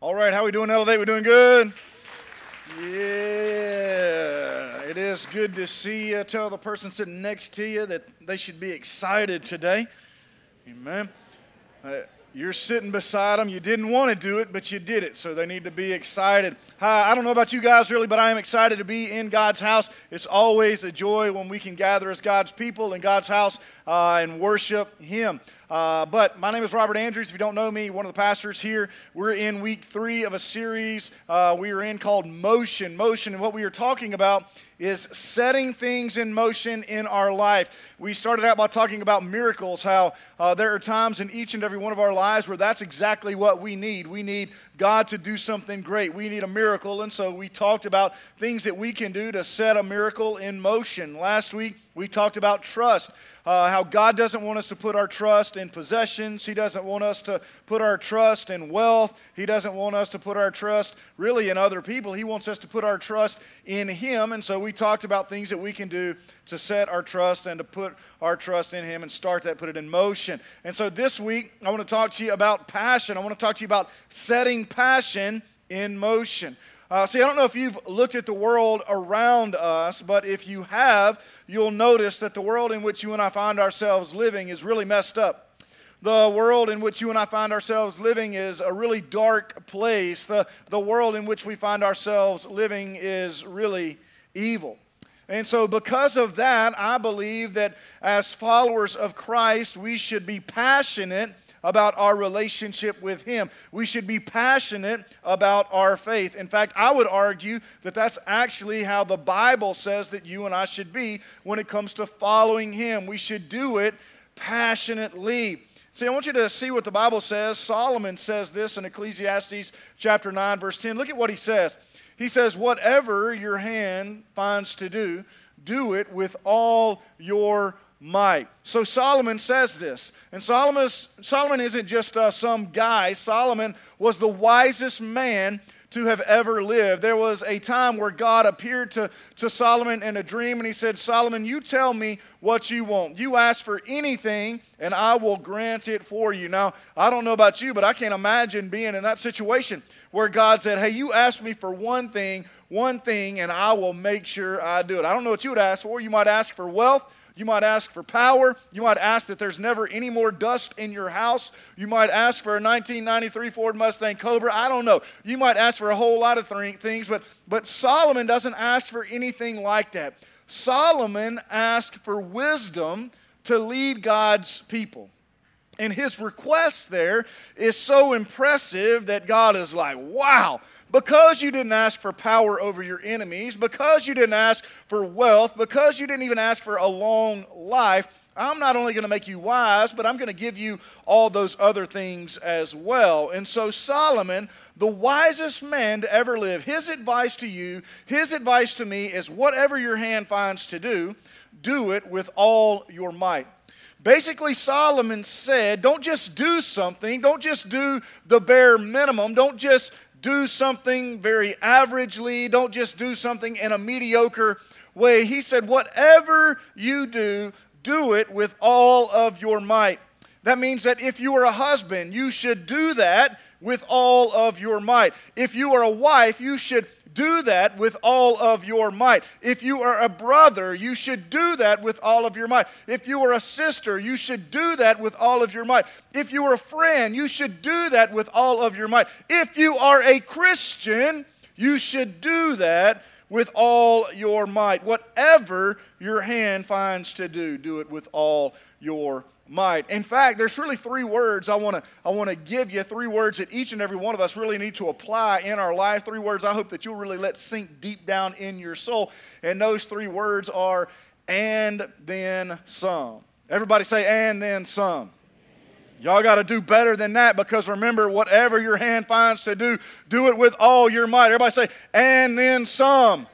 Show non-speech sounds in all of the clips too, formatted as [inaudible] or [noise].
All right, how are we doing, Elevate? We doing good? Yeah, it is good to see you. Tell the person sitting next to you that they should be excited today. Amen. Uh, you're sitting beside them. You didn't want to do it, but you did it, so they need to be excited. Hi, I don't know about you guys really, but I am excited to be in God's house. It's always a joy when we can gather as God's people in God's house uh, and worship Him. Uh, but my name is Robert Andrews. If you don't know me, one of the pastors here. We're in week three of a series uh, we are in called Motion. Motion, and what we are talking about is setting things in motion in our life. We started out by talking about miracles, how uh, there are times in each and every one of our lives where that's exactly what we need. We need God to do something great. We need a miracle. And so we talked about things that we can do to set a miracle in motion. Last week, we talked about trust uh, how God doesn't want us to put our trust in possessions. He doesn't want us to put our trust in wealth. He doesn't want us to put our trust really in other people. He wants us to put our trust in Him. And so we talked about things that we can do to set our trust and to put our trust in Him and start that, put it in motion. And so this week, I want to talk to you about passion. I want to talk to you about setting passion in motion. Uh, see, I don't know if you've looked at the world around us, but if you have, you'll notice that the world in which you and I find ourselves living is really messed up. The world in which you and I find ourselves living is a really dark place. The, the world in which we find ourselves living is really evil. And so, because of that, I believe that as followers of Christ, we should be passionate about our relationship with Him. We should be passionate about our faith. In fact, I would argue that that's actually how the Bible says that you and I should be when it comes to following Him. We should do it passionately. See, I want you to see what the Bible says. Solomon says this in Ecclesiastes chapter 9, verse 10. Look at what he says. He says, Whatever your hand finds to do, do it with all your might. So Solomon says this. And Solomon, Solomon isn't just uh, some guy, Solomon was the wisest man to have ever lived. There was a time where God appeared to, to Solomon in a dream and he said, Solomon, you tell me what you want. You ask for anything and I will grant it for you. Now, I don't know about you, but I can't imagine being in that situation where God said, Hey, you ask me for one thing, one thing, and I will make sure I do it. I don't know what you would ask for. You might ask for wealth. You might ask for power. You might ask that there's never any more dust in your house. You might ask for a 1993 Ford Mustang Cobra. I don't know. You might ask for a whole lot of th- things, but, but Solomon doesn't ask for anything like that. Solomon asked for wisdom to lead God's people. And his request there is so impressive that God is like, wow, because you didn't ask for power over your enemies, because you didn't ask for wealth, because you didn't even ask for a long life, I'm not only going to make you wise, but I'm going to give you all those other things as well. And so, Solomon, the wisest man to ever live, his advice to you, his advice to me is whatever your hand finds to do, do it with all your might. Basically, Solomon said, don't just do something, don't just do the bare minimum, don't just do something very averagely, don't just do something in a mediocre way. He said, Whatever you do, do it with all of your might. That means that if you are a husband, you should do that with all of your might. If you are a wife, you should do that with all of your might. If you are a brother, you should do that with all of your might. If you are a sister, you should do that with all of your might. If you are a friend, you should do that with all of your might. If you are a Christian, you should do that with all your might. Whatever your hand finds to do, do it with all your might. In fact, there's really three words I want to I want to give you, three words that each and every one of us really need to apply in our life. Three words I hope that you'll really let sink deep down in your soul. And those three words are and then some. Everybody say and then some. Y'all got to do better than that because remember, whatever your hand finds to do, do it with all your might. Everybody say, and then some.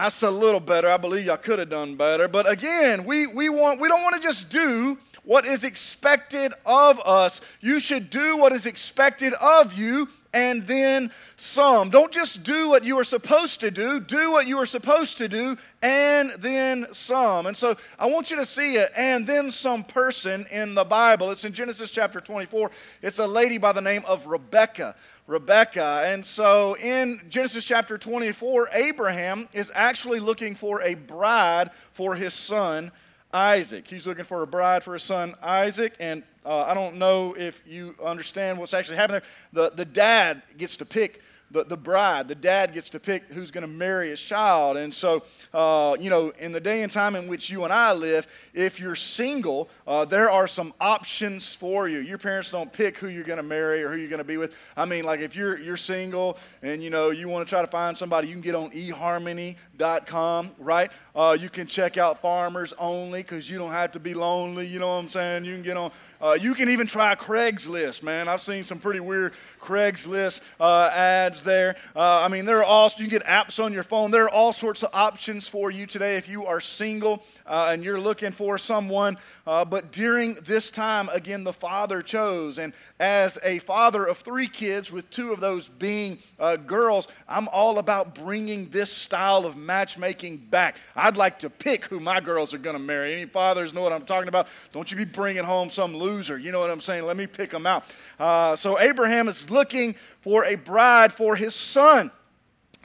That's a little better. I believe y'all could have done better. But again, we, we, want, we don't want to just do what is expected of us. You should do what is expected of you and then some. Don't just do what you are supposed to do, do what you are supposed to do and then some. And so I want you to see it and then some person in the Bible. It's in Genesis chapter 24. It's a lady by the name of Rebecca. Rebecca. And so in Genesis chapter 24, Abraham is actually looking for a bride for his son Isaac. He's looking for a bride for his son Isaac, and uh, I don't know if you understand what's actually happening there. The, the dad gets to pick the, the bride, the dad gets to pick who's going to marry his child. And so, uh, you know, in the day and time in which you and I live, if you're single, uh, there are some options for you. Your parents don't pick who you're going to marry or who you're going to be with. I mean, like if you're, you're single and, you know, you want to try to find somebody, you can get on eharmony.com, right? Uh, you can check out Farmers Only because you don't have to be lonely. You know what I'm saying? You can get on uh, you can even try Craigslist, man. I've seen some pretty weird Craigslist uh, ads there. Uh, I mean, there are all, you can get apps on your phone. There are all sorts of options for you today if you are single uh, and you're looking for someone. Uh, but during this time, again, the father chose. And as a father of three kids, with two of those being uh, girls, I'm all about bringing this style of matchmaking back. I'd like to pick who my girls are going to marry. Any fathers know what I'm talking about? Don't you be bringing home some loser. You know what I'm saying? Let me pick them out. Uh, so Abraham is looking for a bride for his son.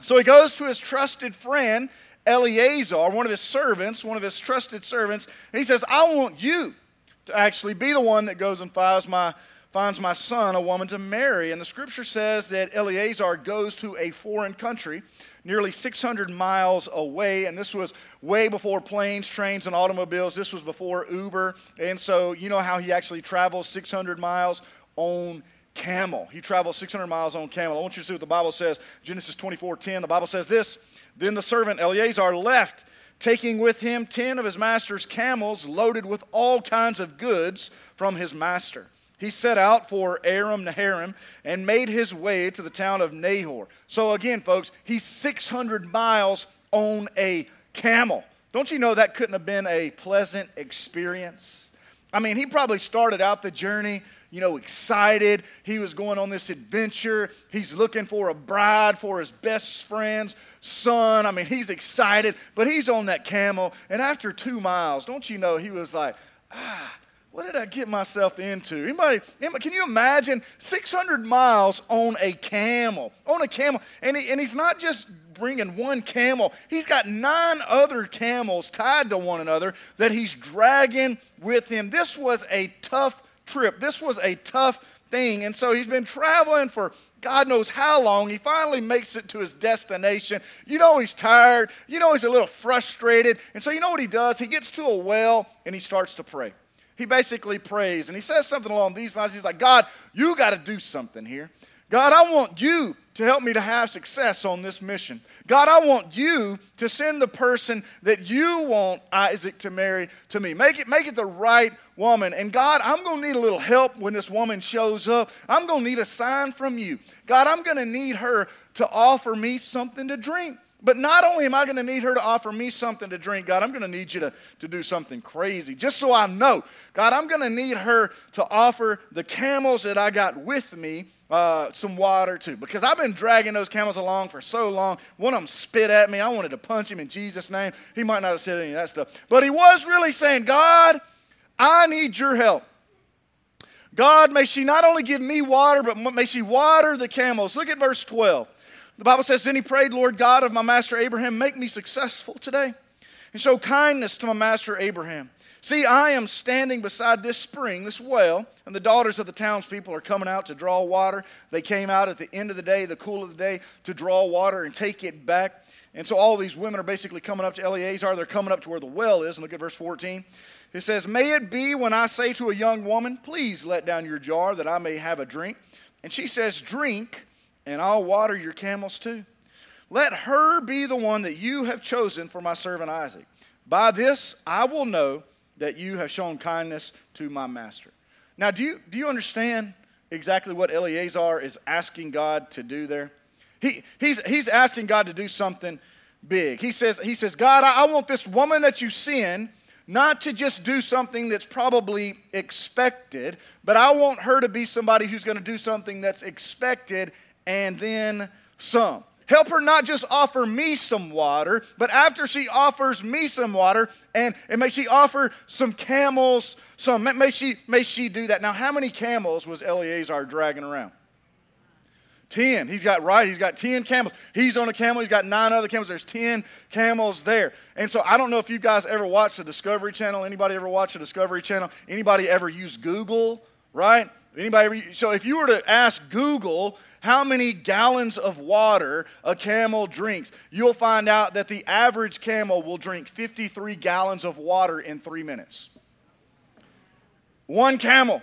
So he goes to his trusted friend, Eleazar, one of his servants, one of his trusted servants, and he says, I want you to actually be the one that goes and finds my finds my son a woman to marry. And the scripture says that Eleazar goes to a foreign country, nearly 600 miles away. And this was way before planes, trains, and automobiles. This was before Uber. And so, you know how he actually travels 600 miles on camel. He travels 600 miles on camel. I want you to see what the Bible says. Genesis 24 10. The Bible says this Then the servant Eleazar left taking with him ten of his master's camels loaded with all kinds of goods from his master he set out for Aram Naharaim and made his way to the town of Nahor. So, again, folks, he's 600 miles on a camel. Don't you know that couldn't have been a pleasant experience? I mean, he probably started out the journey, you know, excited. He was going on this adventure. He's looking for a bride for his best friend's son. I mean, he's excited, but he's on that camel. And after two miles, don't you know, he was like, ah, what did I get myself into? Anybody, can you imagine 600 miles on a camel? On a camel. And, he, and he's not just bringing one camel, he's got nine other camels tied to one another that he's dragging with him. This was a tough trip. This was a tough thing. And so he's been traveling for God knows how long. He finally makes it to his destination. You know he's tired. You know he's a little frustrated. And so you know what he does? He gets to a well and he starts to pray he basically prays and he says something along these lines. He's like, God, you got to do something here. God, I want you to help me to have success on this mission. God, I want you to send the person that you want Isaac to marry to me. Make it, make it the right woman. And God, I'm going to need a little help when this woman shows up. I'm going to need a sign from you. God, I'm going to need her to offer me something to drink. But not only am I going to need her to offer me something to drink, God, I'm going to need you to, to do something crazy just so I know. God, I'm going to need her to offer the camels that I got with me uh, some water too. Because I've been dragging those camels along for so long. One of them spit at me. I wanted to punch him in Jesus' name. He might not have said any of that stuff. But he was really saying, God, I need your help. God, may she not only give me water, but may she water the camels. Look at verse 12. The Bible says, Then he prayed, Lord God of my master Abraham, make me successful today and show kindness to my master Abraham. See, I am standing beside this spring, this well, and the daughters of the townspeople are coming out to draw water. They came out at the end of the day, the cool of the day, to draw water and take it back. And so all these women are basically coming up to Eleazar. They're coming up to where the well is. And look at verse 14. It says, May it be when I say to a young woman, Please let down your jar that I may have a drink. And she says, Drink and I'll water your camels too. Let her be the one that you have chosen for my servant Isaac. By this I will know that you have shown kindness to my master. Now, do you, do you understand exactly what Eleazar is asking God to do there? He, he's, he's asking God to do something big. He says, he says God, I, I want this woman that you send not to just do something that's probably expected, but I want her to be somebody who's going to do something that's expected and then some. Help her not just offer me some water, but after she offers me some water, and, and may she offer some camels, some may she may she do that. Now, how many camels was Eleazar dragging around? Ten. He's got right, he's got ten camels. He's on a camel, he's got nine other camels. There's ten camels there. And so I don't know if you guys ever watched the Discovery Channel. Anybody ever watch the Discovery Channel? Anybody ever use Google, right? Anybody ever, so if you were to ask Google how many gallons of water a camel drinks, you'll find out that the average camel will drink 53 gallons of water in three minutes. One camel,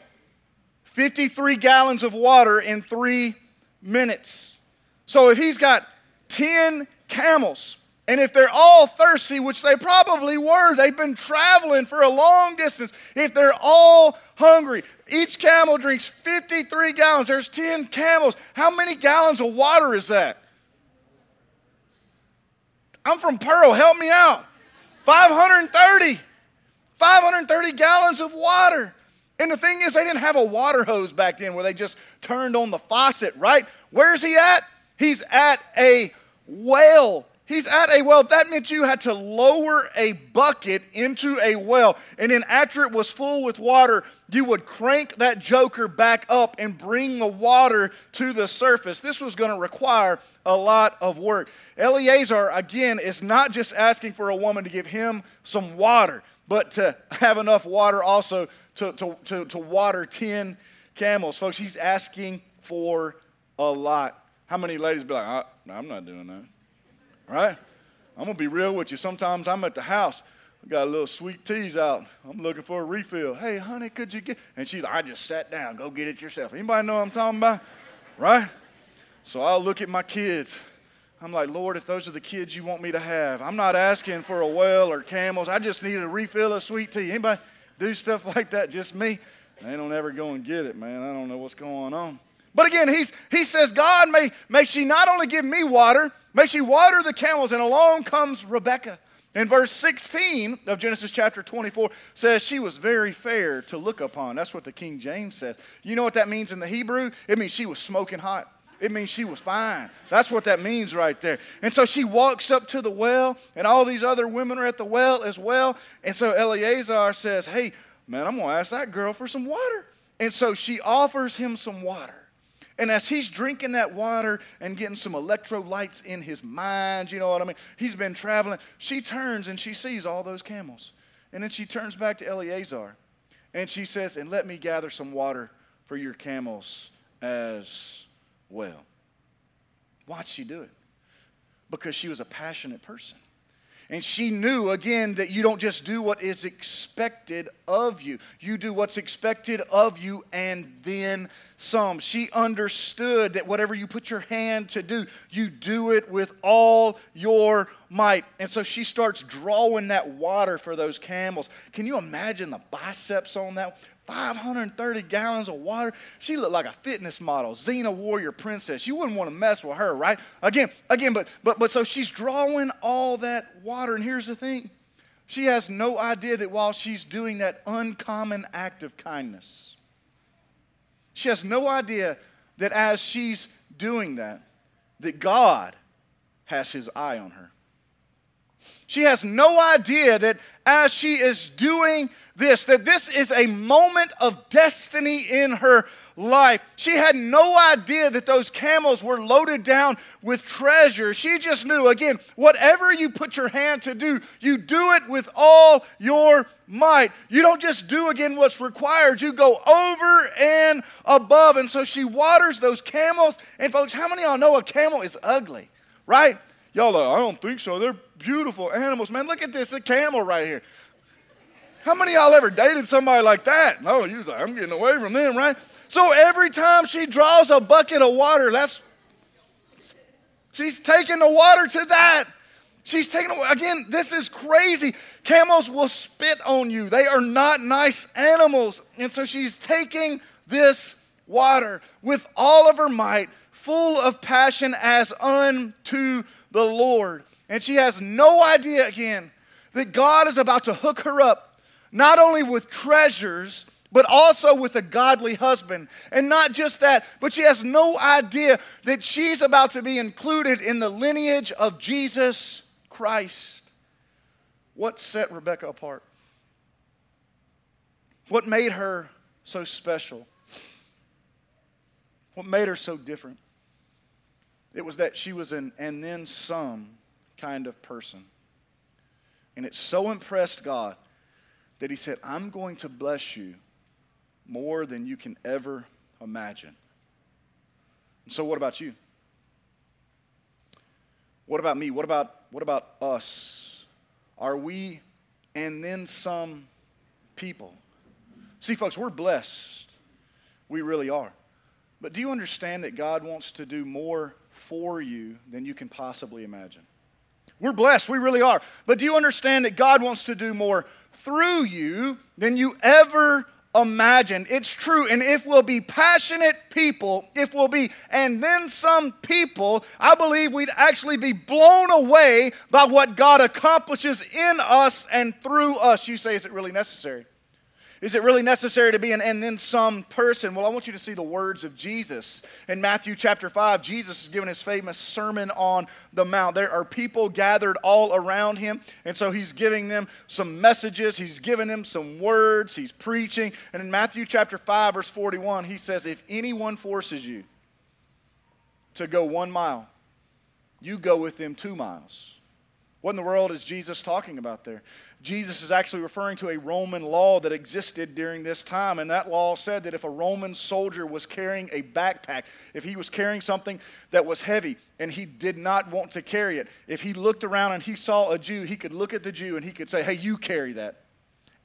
53 gallons of water in three minutes. So if he's got 10 camels, and if they're all thirsty, which they probably were, they've been traveling for a long distance. If they're all hungry, each camel drinks 53 gallons. There's 10 camels. How many gallons of water is that? I'm from Pearl. Help me out. 530. 530 gallons of water. And the thing is, they didn't have a water hose back then where they just turned on the faucet, right? Where's he at? He's at a well He's at a well. That meant you had to lower a bucket into a well. And then after it was full with water, you would crank that joker back up and bring the water to the surface. This was going to require a lot of work. Eleazar, again, is not just asking for a woman to give him some water, but to have enough water also to, to, to, to water 10 camels. Folks, he's asking for a lot. How many ladies be like, uh, I'm not doing that? Right? I'm gonna be real with you. Sometimes I'm at the house, I got a little sweet teas out. I'm looking for a refill. Hey, honey, could you get? And she's like, I just sat down. Go get it yourself. Anybody know what I'm talking about? Right? So I'll look at my kids. I'm like, Lord, if those are the kids you want me to have, I'm not asking for a well or camels. I just need a refill of sweet tea. Anybody do stuff [laughs] like that? Just me? They don't ever go and get it, man. I don't know what's going on. But again, he's, he says, God, may, may she not only give me water, may she water the camels. And along comes Rebecca. And verse 16 of Genesis chapter 24 says she was very fair to look upon. That's what the King James says. You know what that means in the Hebrew? It means she was smoking hot. It means she was fine. That's what that means right there. And so she walks up to the well, and all these other women are at the well as well. And so Eleazar says, Hey, man, I'm going to ask that girl for some water. And so she offers him some water. And as he's drinking that water and getting some electrolytes in his mind, you know what I mean? He's been traveling. She turns and she sees all those camels. And then she turns back to Eleazar and she says, And let me gather some water for your camels as well. Why'd she do it? Because she was a passionate person. And she knew, again, that you don't just do what is expected of you, you do what's expected of you and then some. She understood that whatever you put your hand to do, you do it with all your might. And so she starts drawing that water for those camels. Can you imagine the biceps on that? 530 gallons of water. She looked like a fitness model, Xena warrior princess. You wouldn't want to mess with her, right? Again, again, but but but so she's drawing all that water, and here's the thing. She has no idea that while she's doing that uncommon act of kindness, she has no idea that as she's doing that, that God has his eye on her. She has no idea that as she is doing this that this is a moment of destiny in her life. She had no idea that those camels were loaded down with treasure. She just knew, again, whatever you put your hand to do, you do it with all your might. You don't just do again what's required, you go over and above. And so she waters those camels. And folks, how many of y'all know a camel is ugly, right? Y'all, like, I don't think so. They're beautiful animals. Man, look at this, a camel right here. How many y'all ever dated somebody like that? No, you like, I'm getting away from them, right? So every time she draws a bucket of water, that's she's taking the water to that. She's taking again, this is crazy. Camels will spit on you. They are not nice animals. And so she's taking this water with all of her might, full of passion as unto the Lord. And she has no idea again that God is about to hook her up not only with treasures, but also with a godly husband. And not just that, but she has no idea that she's about to be included in the lineage of Jesus Christ. What set Rebecca apart? What made her so special? What made her so different? It was that she was an and then some kind of person. And it so impressed God that He said, I'm going to bless you more than you can ever imagine. And so, what about you? What about me? What about, what about us? Are we and then some people? See, folks, we're blessed. We really are. But do you understand that God wants to do more for you than you can possibly imagine? We're blessed, we really are. But do you understand that God wants to do more through you than you ever imagined. It's true. And if we'll be passionate people, if we'll be, and then some people, I believe we'd actually be blown away by what God accomplishes in us and through us. You say, is it really necessary? Is it really necessary to be an and then some person? Well, I want you to see the words of Jesus. In Matthew chapter 5, Jesus is giving his famous Sermon on the Mount. There are people gathered all around him, and so he's giving them some messages, he's giving them some words, he's preaching. And in Matthew chapter 5, verse 41, he says, If anyone forces you to go one mile, you go with them two miles. What in the world is Jesus talking about there? Jesus is actually referring to a Roman law that existed during this time. And that law said that if a Roman soldier was carrying a backpack, if he was carrying something that was heavy and he did not want to carry it, if he looked around and he saw a Jew, he could look at the Jew and he could say, Hey, you carry that.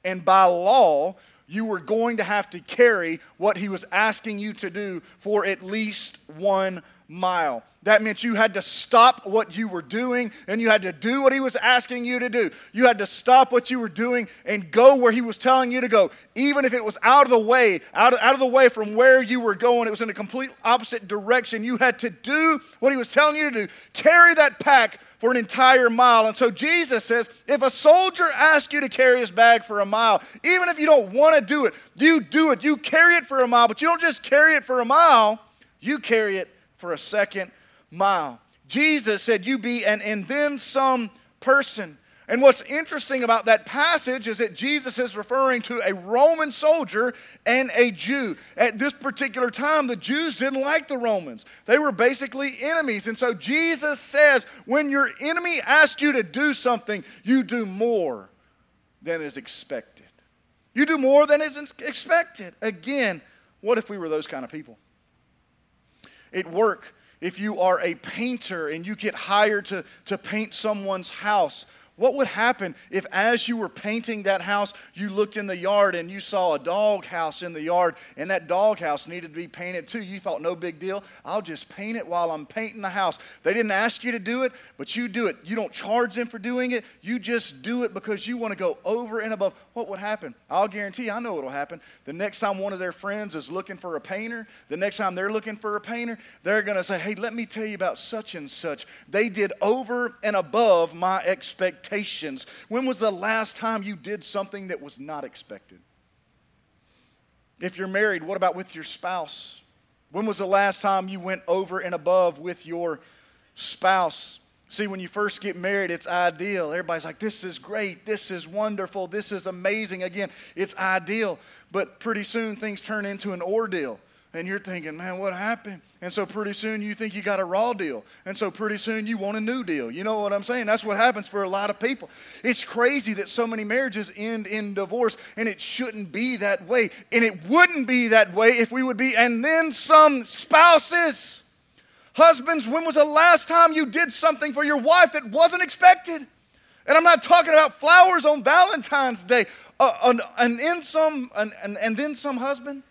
And by law, you were going to have to carry what he was asking you to do for at least one mile. That meant you had to stop what you were doing and you had to do what he was asking you to do. You had to stop what you were doing and go where he was telling you to go, even if it was out of the way, out of, out of the way from where you were going. It was in a complete opposite direction. You had to do what he was telling you to do. Carry that pack for an entire mile. And so Jesus says if a soldier asks you to carry his bag for a mile, even if you don't want to do it, you do it. You carry it for a mile, but you don't just carry it for a mile, you carry it for a second mile. Jesus said, You be an and then some person. And what's interesting about that passage is that Jesus is referring to a Roman soldier and a Jew. At this particular time, the Jews didn't like the Romans, they were basically enemies. And so Jesus says, when your enemy asks you to do something, you do more than is expected. You do more than is expected. Again, what if we were those kind of people? At work, if you are a painter and you get hired to, to paint someone's house, what would happen if, as you were painting that house, you looked in the yard and you saw a dog house in the yard and that dog house needed to be painted too? You thought, no big deal. I'll just paint it while I'm painting the house. They didn't ask you to do it, but you do it. You don't charge them for doing it. You just do it because you want to go over and above. What would happen? I'll guarantee I know will happen. The next time one of their friends is looking for a painter, the next time they're looking for a painter, they're going to say, hey, let me tell you about such and such. They did over and above my expectations expectations. When was the last time you did something that was not expected? If you're married, what about with your spouse? When was the last time you went over and above with your spouse? See, when you first get married, it's ideal. Everybody's like, this is great, this is wonderful, this is amazing. Again, it's ideal. But pretty soon things turn into an ordeal and you're thinking, man, what happened? And so pretty soon you think you got a raw deal. And so pretty soon you want a new deal. You know what I'm saying? That's what happens for a lot of people. It's crazy that so many marriages end in divorce, and it shouldn't be that way. And it wouldn't be that way if we would be. And then some spouses, husbands, when was the last time you did something for your wife that wasn't expected? And I'm not talking about flowers on Valentine's Day. Uh, an, an, in some, an, an, and then some husband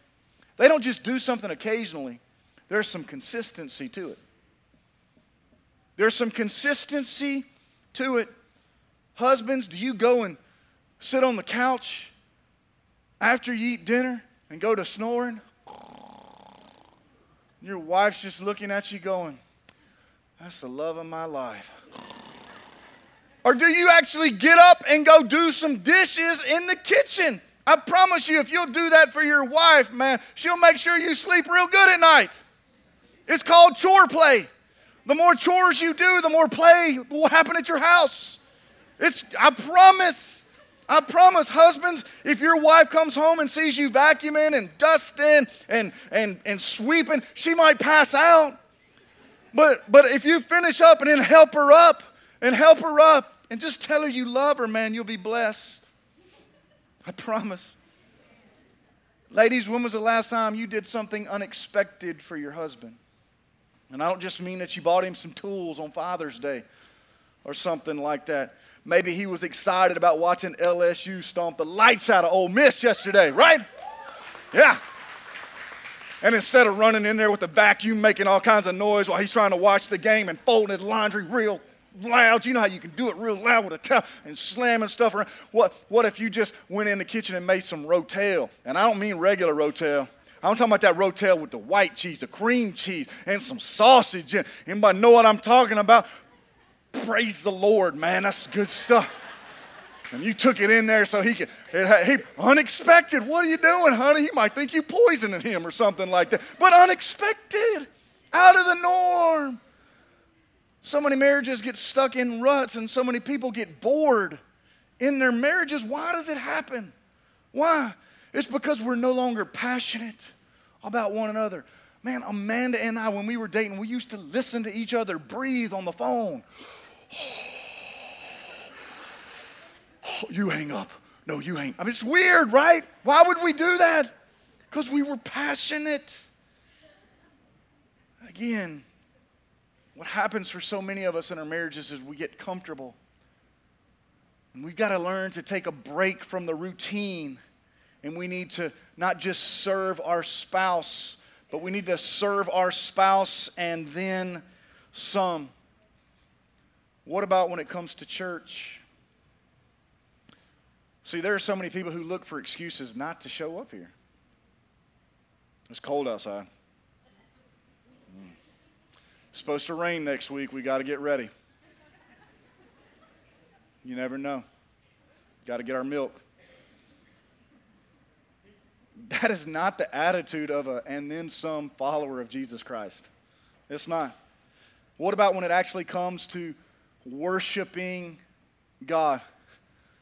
they don't just do something occasionally, there's some consistency to it. There's some consistency to it. Husbands, do you go and sit on the couch after you eat dinner and go to snoring? Your wife's just looking at you going, That's the love of my life. Or do you actually get up and go do some dishes in the kitchen? I promise you, if you'll do that for your wife, man, she'll make sure you sleep real good at night. It's called chore play. The more chores you do, the more play will happen at your house. It's, I promise. I promise, husbands, if your wife comes home and sees you vacuuming and dusting and, and, and sweeping, she might pass out. But, but if you finish up and then help her up and help her up and just tell her you love her, man, you'll be blessed. I promise. Ladies, when was the last time you did something unexpected for your husband? And I don't just mean that you bought him some tools on Father's Day or something like that. Maybe he was excited about watching LSU stomp the lights out of Ole Miss yesterday, right? Yeah. And instead of running in there with the vacuum making all kinds of noise while he's trying to watch the game and folding his laundry real loud, you know how you can do it real loud with a towel and slamming stuff around. What, what if you just went in the kitchen and made some rotel? And I don't mean regular rotel. I'm talking about that rotel with the white cheese, the cream cheese, and some sausage. Anybody know what I'm talking about? Praise the Lord, man. That's good stuff. And you took it in there so he could, it, he, unexpected. What are you doing, honey? He might think you poisoning him or something like that. But unexpected, out of the norm. So many marriages get stuck in ruts and so many people get bored in their marriages. Why does it happen? Why? It's because we're no longer passionate about one another. Man, Amanda and I, when we were dating, we used to listen to each other breathe on the phone. [sighs] you hang up. No, you hang. I mean, it's weird, right? Why would we do that? Because we were passionate. Again, what happens for so many of us in our marriages is we get comfortable. And we've got to learn to take a break from the routine. And we need to not just serve our spouse, but we need to serve our spouse and then some. What about when it comes to church? See, there are so many people who look for excuses not to show up here. It's cold outside. It's supposed to rain next week. We got to get ready. You never know. Got to get our milk. That is not the attitude of a and then some follower of Jesus Christ. It's not. What about when it actually comes to worshiping God.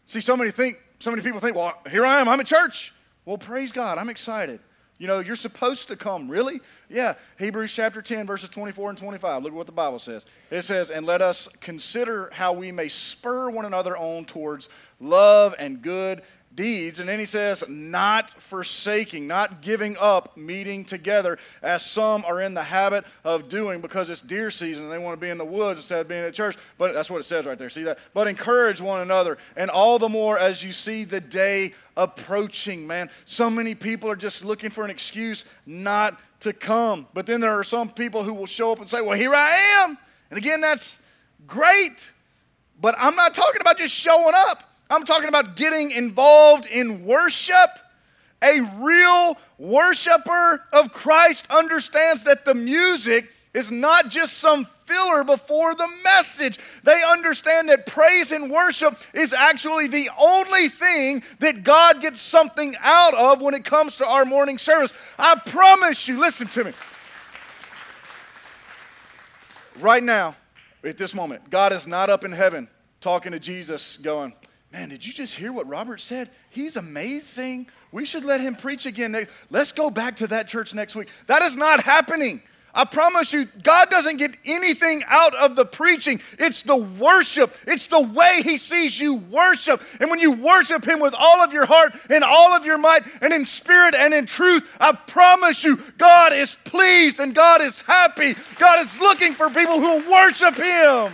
See, so many think, so many people think, well, here I am, I'm at church. Well, praise God, I'm excited. You know, you're supposed to come. Really? Yeah. Hebrews chapter 10, verses 24 and 25. Look at what the Bible says. It says, And let us consider how we may spur one another on towards love and good deeds. And then he says, not forsaking, not giving up meeting together, as some are in the habit of doing because it's deer season and they want to be in the woods instead of being at church. But that's what it says right there. See that? But encourage one another, and all the more as you see the day approaching, man. So many people are just looking for an excuse not to come. But then there are some people who will show up and say, Well, here I am. And again, that's great. But I'm not talking about just showing up. I'm talking about getting involved in worship. A real worshiper of Christ understands that the music is not just some filler before the message. They understand that praise and worship is actually the only thing that God gets something out of when it comes to our morning service. I promise you, listen to me. Right now, at this moment, God is not up in heaven talking to Jesus, going, Man, did you just hear what Robert said? He's amazing. We should let him preach again. Let's go back to that church next week. That is not happening. I promise you, God doesn't get anything out of the preaching. It's the worship, it's the way He sees you worship. And when you worship Him with all of your heart and all of your might and in spirit and in truth, I promise you, God is pleased and God is happy. God is looking for people who worship Him.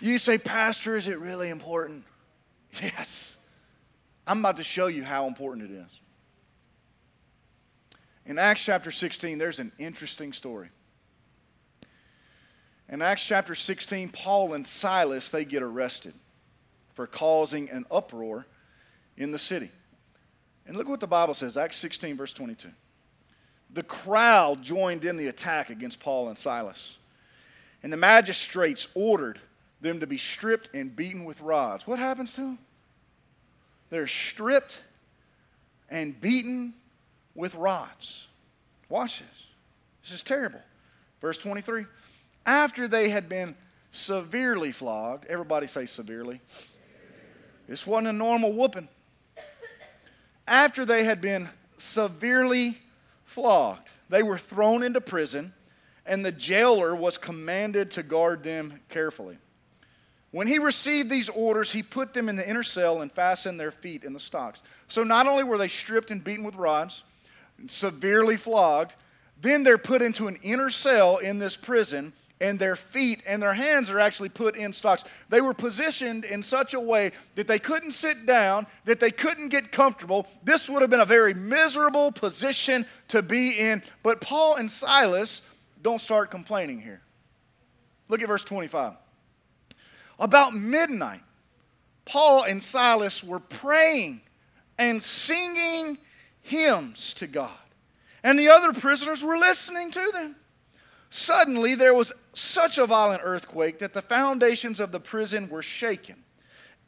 You say, Pastor, is it really important? [laughs] Yes. I'm about to show you how important it is. In Acts chapter 16, there's an interesting story. In Acts chapter 16, Paul and Silas, they get arrested for causing an uproar in the city. And look what the Bible says, Acts 16, verse 22. The crowd joined in the attack against Paul and Silas. And the magistrates ordered them to be stripped and beaten with rods. What happens to them? They're stripped and beaten with rods. Watch this. This is terrible. Verse 23. After they had been severely flogged, everybody say severely. This wasn't a normal whooping. After they had been severely flogged, they were thrown into prison, and the jailer was commanded to guard them carefully. When he received these orders, he put them in the inner cell and fastened their feet in the stocks. So not only were they stripped and beaten with rods, severely flogged, then they're put into an inner cell in this prison, and their feet and their hands are actually put in stocks. They were positioned in such a way that they couldn't sit down, that they couldn't get comfortable. This would have been a very miserable position to be in. But Paul and Silas don't start complaining here. Look at verse 25. About midnight, Paul and Silas were praying and singing hymns to God, and the other prisoners were listening to them. Suddenly, there was such a violent earthquake that the foundations of the prison were shaken.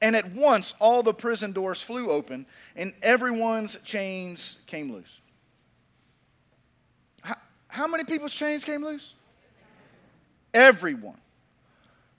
And at once, all the prison doors flew open, and everyone's chains came loose. How, how many people's chains came loose? Everyone.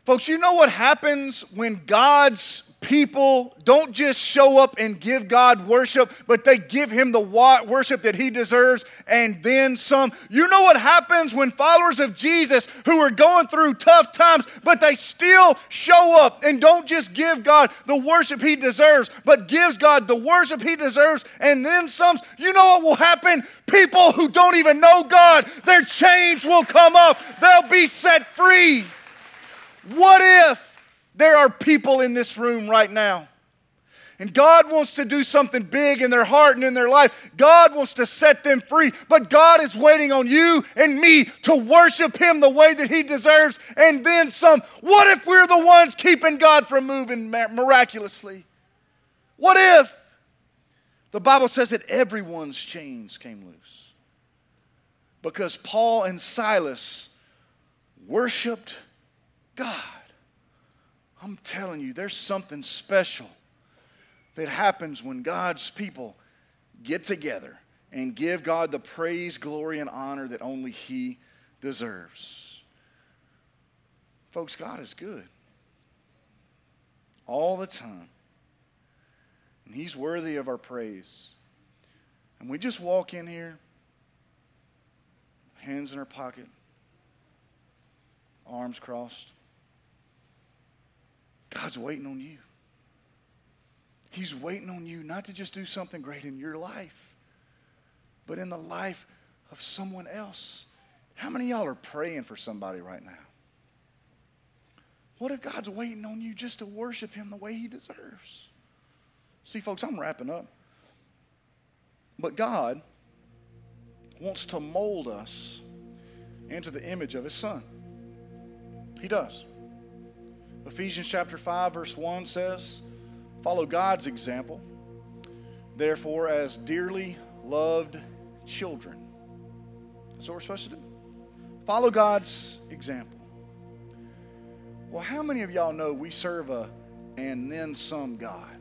Folks, you know what happens when God's people don't just show up and give God worship, but they give Him the worship that He deserves and then some. You know what happens when followers of Jesus who are going through tough times, but they still show up and don't just give God the worship He deserves, but gives God the worship He deserves and then some. You know what will happen? People who don't even know God, their chains will come off, they'll be set free. What if there are people in this room right now? And God wants to do something big in their heart and in their life. God wants to set them free. But God is waiting on you and me to worship Him the way that He deserves and then some. What if we're the ones keeping God from moving miraculously? What if? The Bible says that everyone's chains came loose because Paul and Silas worshiped God. I'm telling you, there's something special that happens when God's people get together and give God the praise, glory, and honor that only He deserves. Folks, God is good all the time, and He's worthy of our praise. And we just walk in here, hands in our pocket, arms crossed. God's waiting on you. He's waiting on you not to just do something great in your life, but in the life of someone else. How many y'all are praying for somebody right now? What if God's waiting on you just to worship Him the way He deserves? See, folks, I'm wrapping up. But God wants to mold us into the image of His Son. He does. Ephesians chapter 5, verse 1 says, Follow God's example, therefore, as dearly loved children. That's what we're supposed to do. Follow God's example. Well, how many of y'all know we serve a and then some God?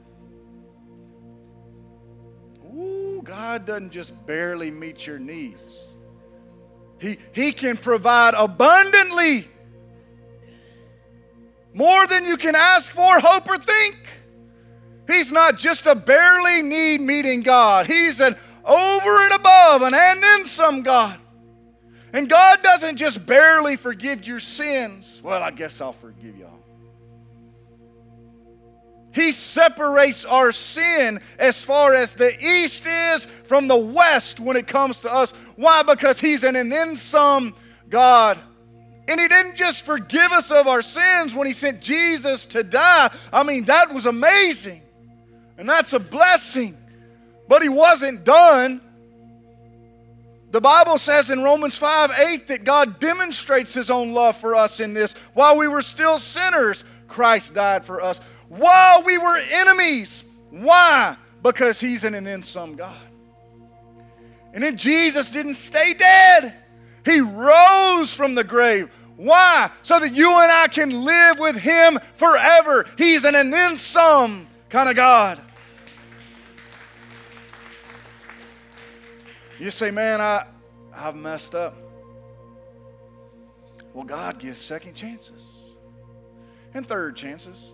Ooh, God doesn't just barely meet your needs. He, he can provide abundantly more than you can ask for, hope, or think. He's not just a barely need meeting God, He's an over and above, an and then some God. And God doesn't just barely forgive your sins. Well, I guess I'll forgive y'all. He separates our sin as far as the east is from the west when it comes to us. Why? Because He's an and then some God. And He didn't just forgive us of our sins when He sent Jesus to die. I mean, that was amazing. And that's a blessing. But He wasn't done. The Bible says in Romans 5 8 that God demonstrates His own love for us in this. While we were still sinners, Christ died for us. While we were enemies. Why? Because He's an and then some God. And then Jesus didn't stay dead, He rose from the grave. Why? So that you and I can live with Him forever. He's an and then some kind of God. You say, man, I, I've messed up. Well, God gives second chances and third chances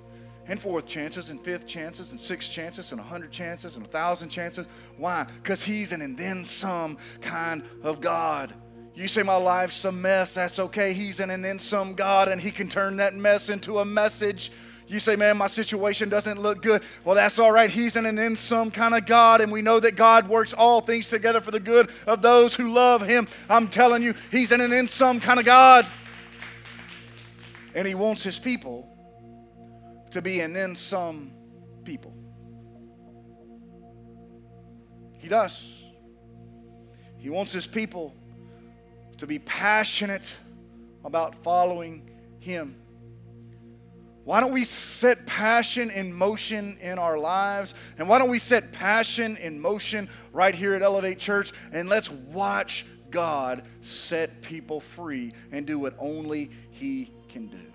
and fourth chances and fifth chances and sixth chances and a hundred chances and a thousand chances. Why? Because He's an and then some kind of God. You say my life's a mess, that's okay. He's an and then some God, and He can turn that mess into a message. You say, man, my situation doesn't look good. Well, that's all right. He's an and then some kind of God, and we know that God works all things together for the good of those who love Him. I'm telling you, He's an and then some kind of God. And He wants His people to be and then some people. He does. He wants His people to be passionate about following Him. Why don't we set passion in motion in our lives? And why don't we set passion in motion right here at Elevate Church? And let's watch God set people free and do what only He can do.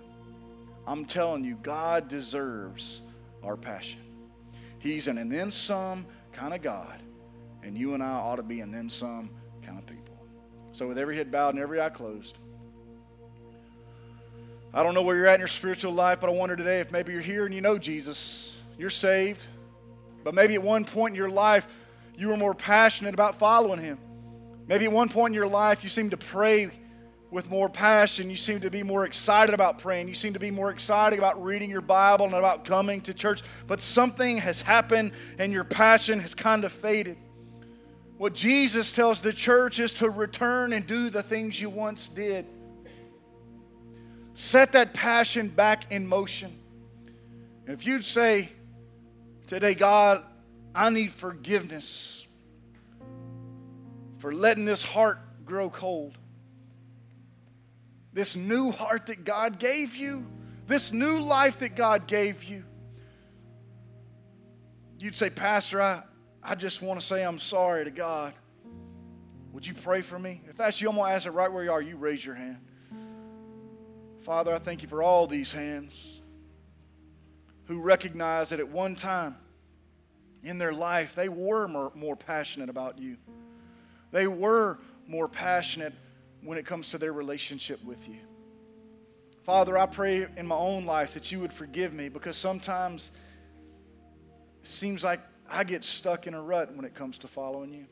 I'm telling you, God deserves our passion. He's an and then some kind of God, and you and I ought to be and then some kind of people. So, with every head bowed and every eye closed, I don't know where you're at in your spiritual life, but I wonder today if maybe you're here and you know Jesus, you're saved, but maybe at one point in your life you were more passionate about following Him. Maybe at one point in your life you seemed to pray with more passion. You seem to be more excited about praying. You seem to be more excited about reading your Bible and about coming to church. But something has happened and your passion has kind of faded. What Jesus tells the church is to return and do the things you once did. Set that passion back in motion. And if you'd say today, God, I need forgiveness for letting this heart grow cold. This new heart that God gave you, this new life that God gave you. You'd say, Pastor, I, I just want to say I'm sorry to God. Would you pray for me? If that's you, I'm going to ask it right where you are. You raise your hand. Father, I thank you for all these hands who recognize that at one time in their life they were more, more passionate about you. They were more passionate when it comes to their relationship with you. Father, I pray in my own life that you would forgive me because sometimes it seems like I get stuck in a rut when it comes to following you.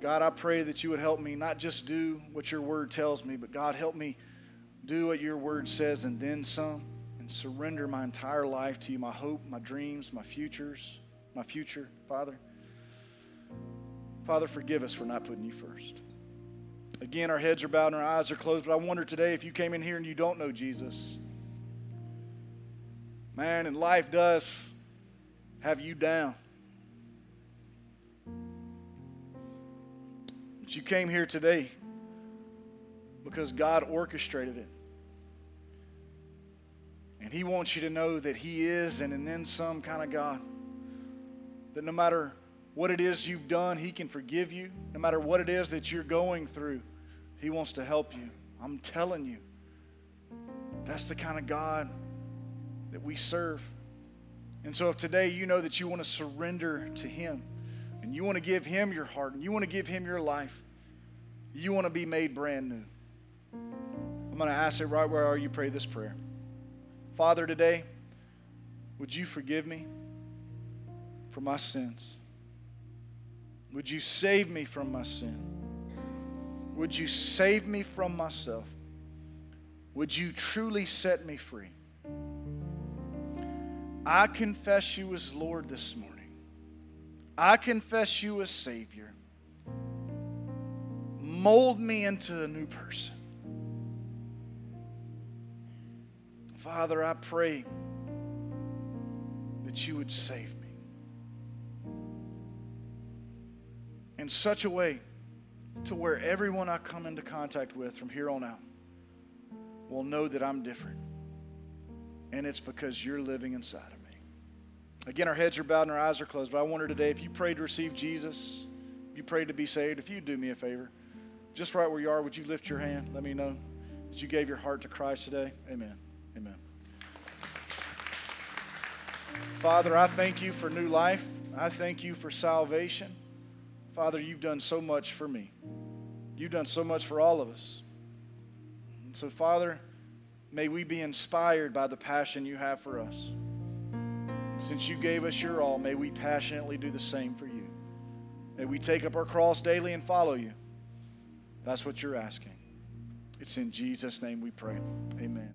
God, I pray that you would help me not just do what your word tells me, but God, help me do what your word says and then some and surrender my entire life to you my hope, my dreams, my futures, my future, Father. Father, forgive us for not putting you first. Again, our heads are bowed and our eyes are closed, but I wonder today if you came in here and you don't know Jesus. Man, and life does have you down. But you came here today because God orchestrated it. And He wants you to know that He is and, and then some kind of God. That no matter what it is you've done, He can forgive you. No matter what it is that you're going through, He wants to help you. I'm telling you, that's the kind of God that we serve. And so, if today you know that you want to surrender to Him and you want to give Him your heart and you want to give Him your life, you want to be made brand new. I'm going to ask it right where are you pray this prayer. Father, today, would you forgive me for my sins? Would you save me from my sin? Would you save me from myself? Would you truly set me free? I confess you as Lord this morning. I confess you as Savior mold me into a new person. Father, I pray that you would save me in such a way to where everyone I come into contact with from here on out will know that I'm different. And it's because you're living inside of me. Again, our heads are bowed and our eyes are closed, but I wonder today if you prayed to receive Jesus, you prayed to be saved, if you do me a favor, just right where you are, would you lift your hand? Let me know that you gave your heart to Christ today. Amen. Amen. Father, I thank you for new life. I thank you for salvation. Father, you've done so much for me. You've done so much for all of us. And so, Father, may we be inspired by the passion you have for us. Since you gave us your all, may we passionately do the same for you. May we take up our cross daily and follow you. That's what you're asking. It's in Jesus' name we pray. Amen.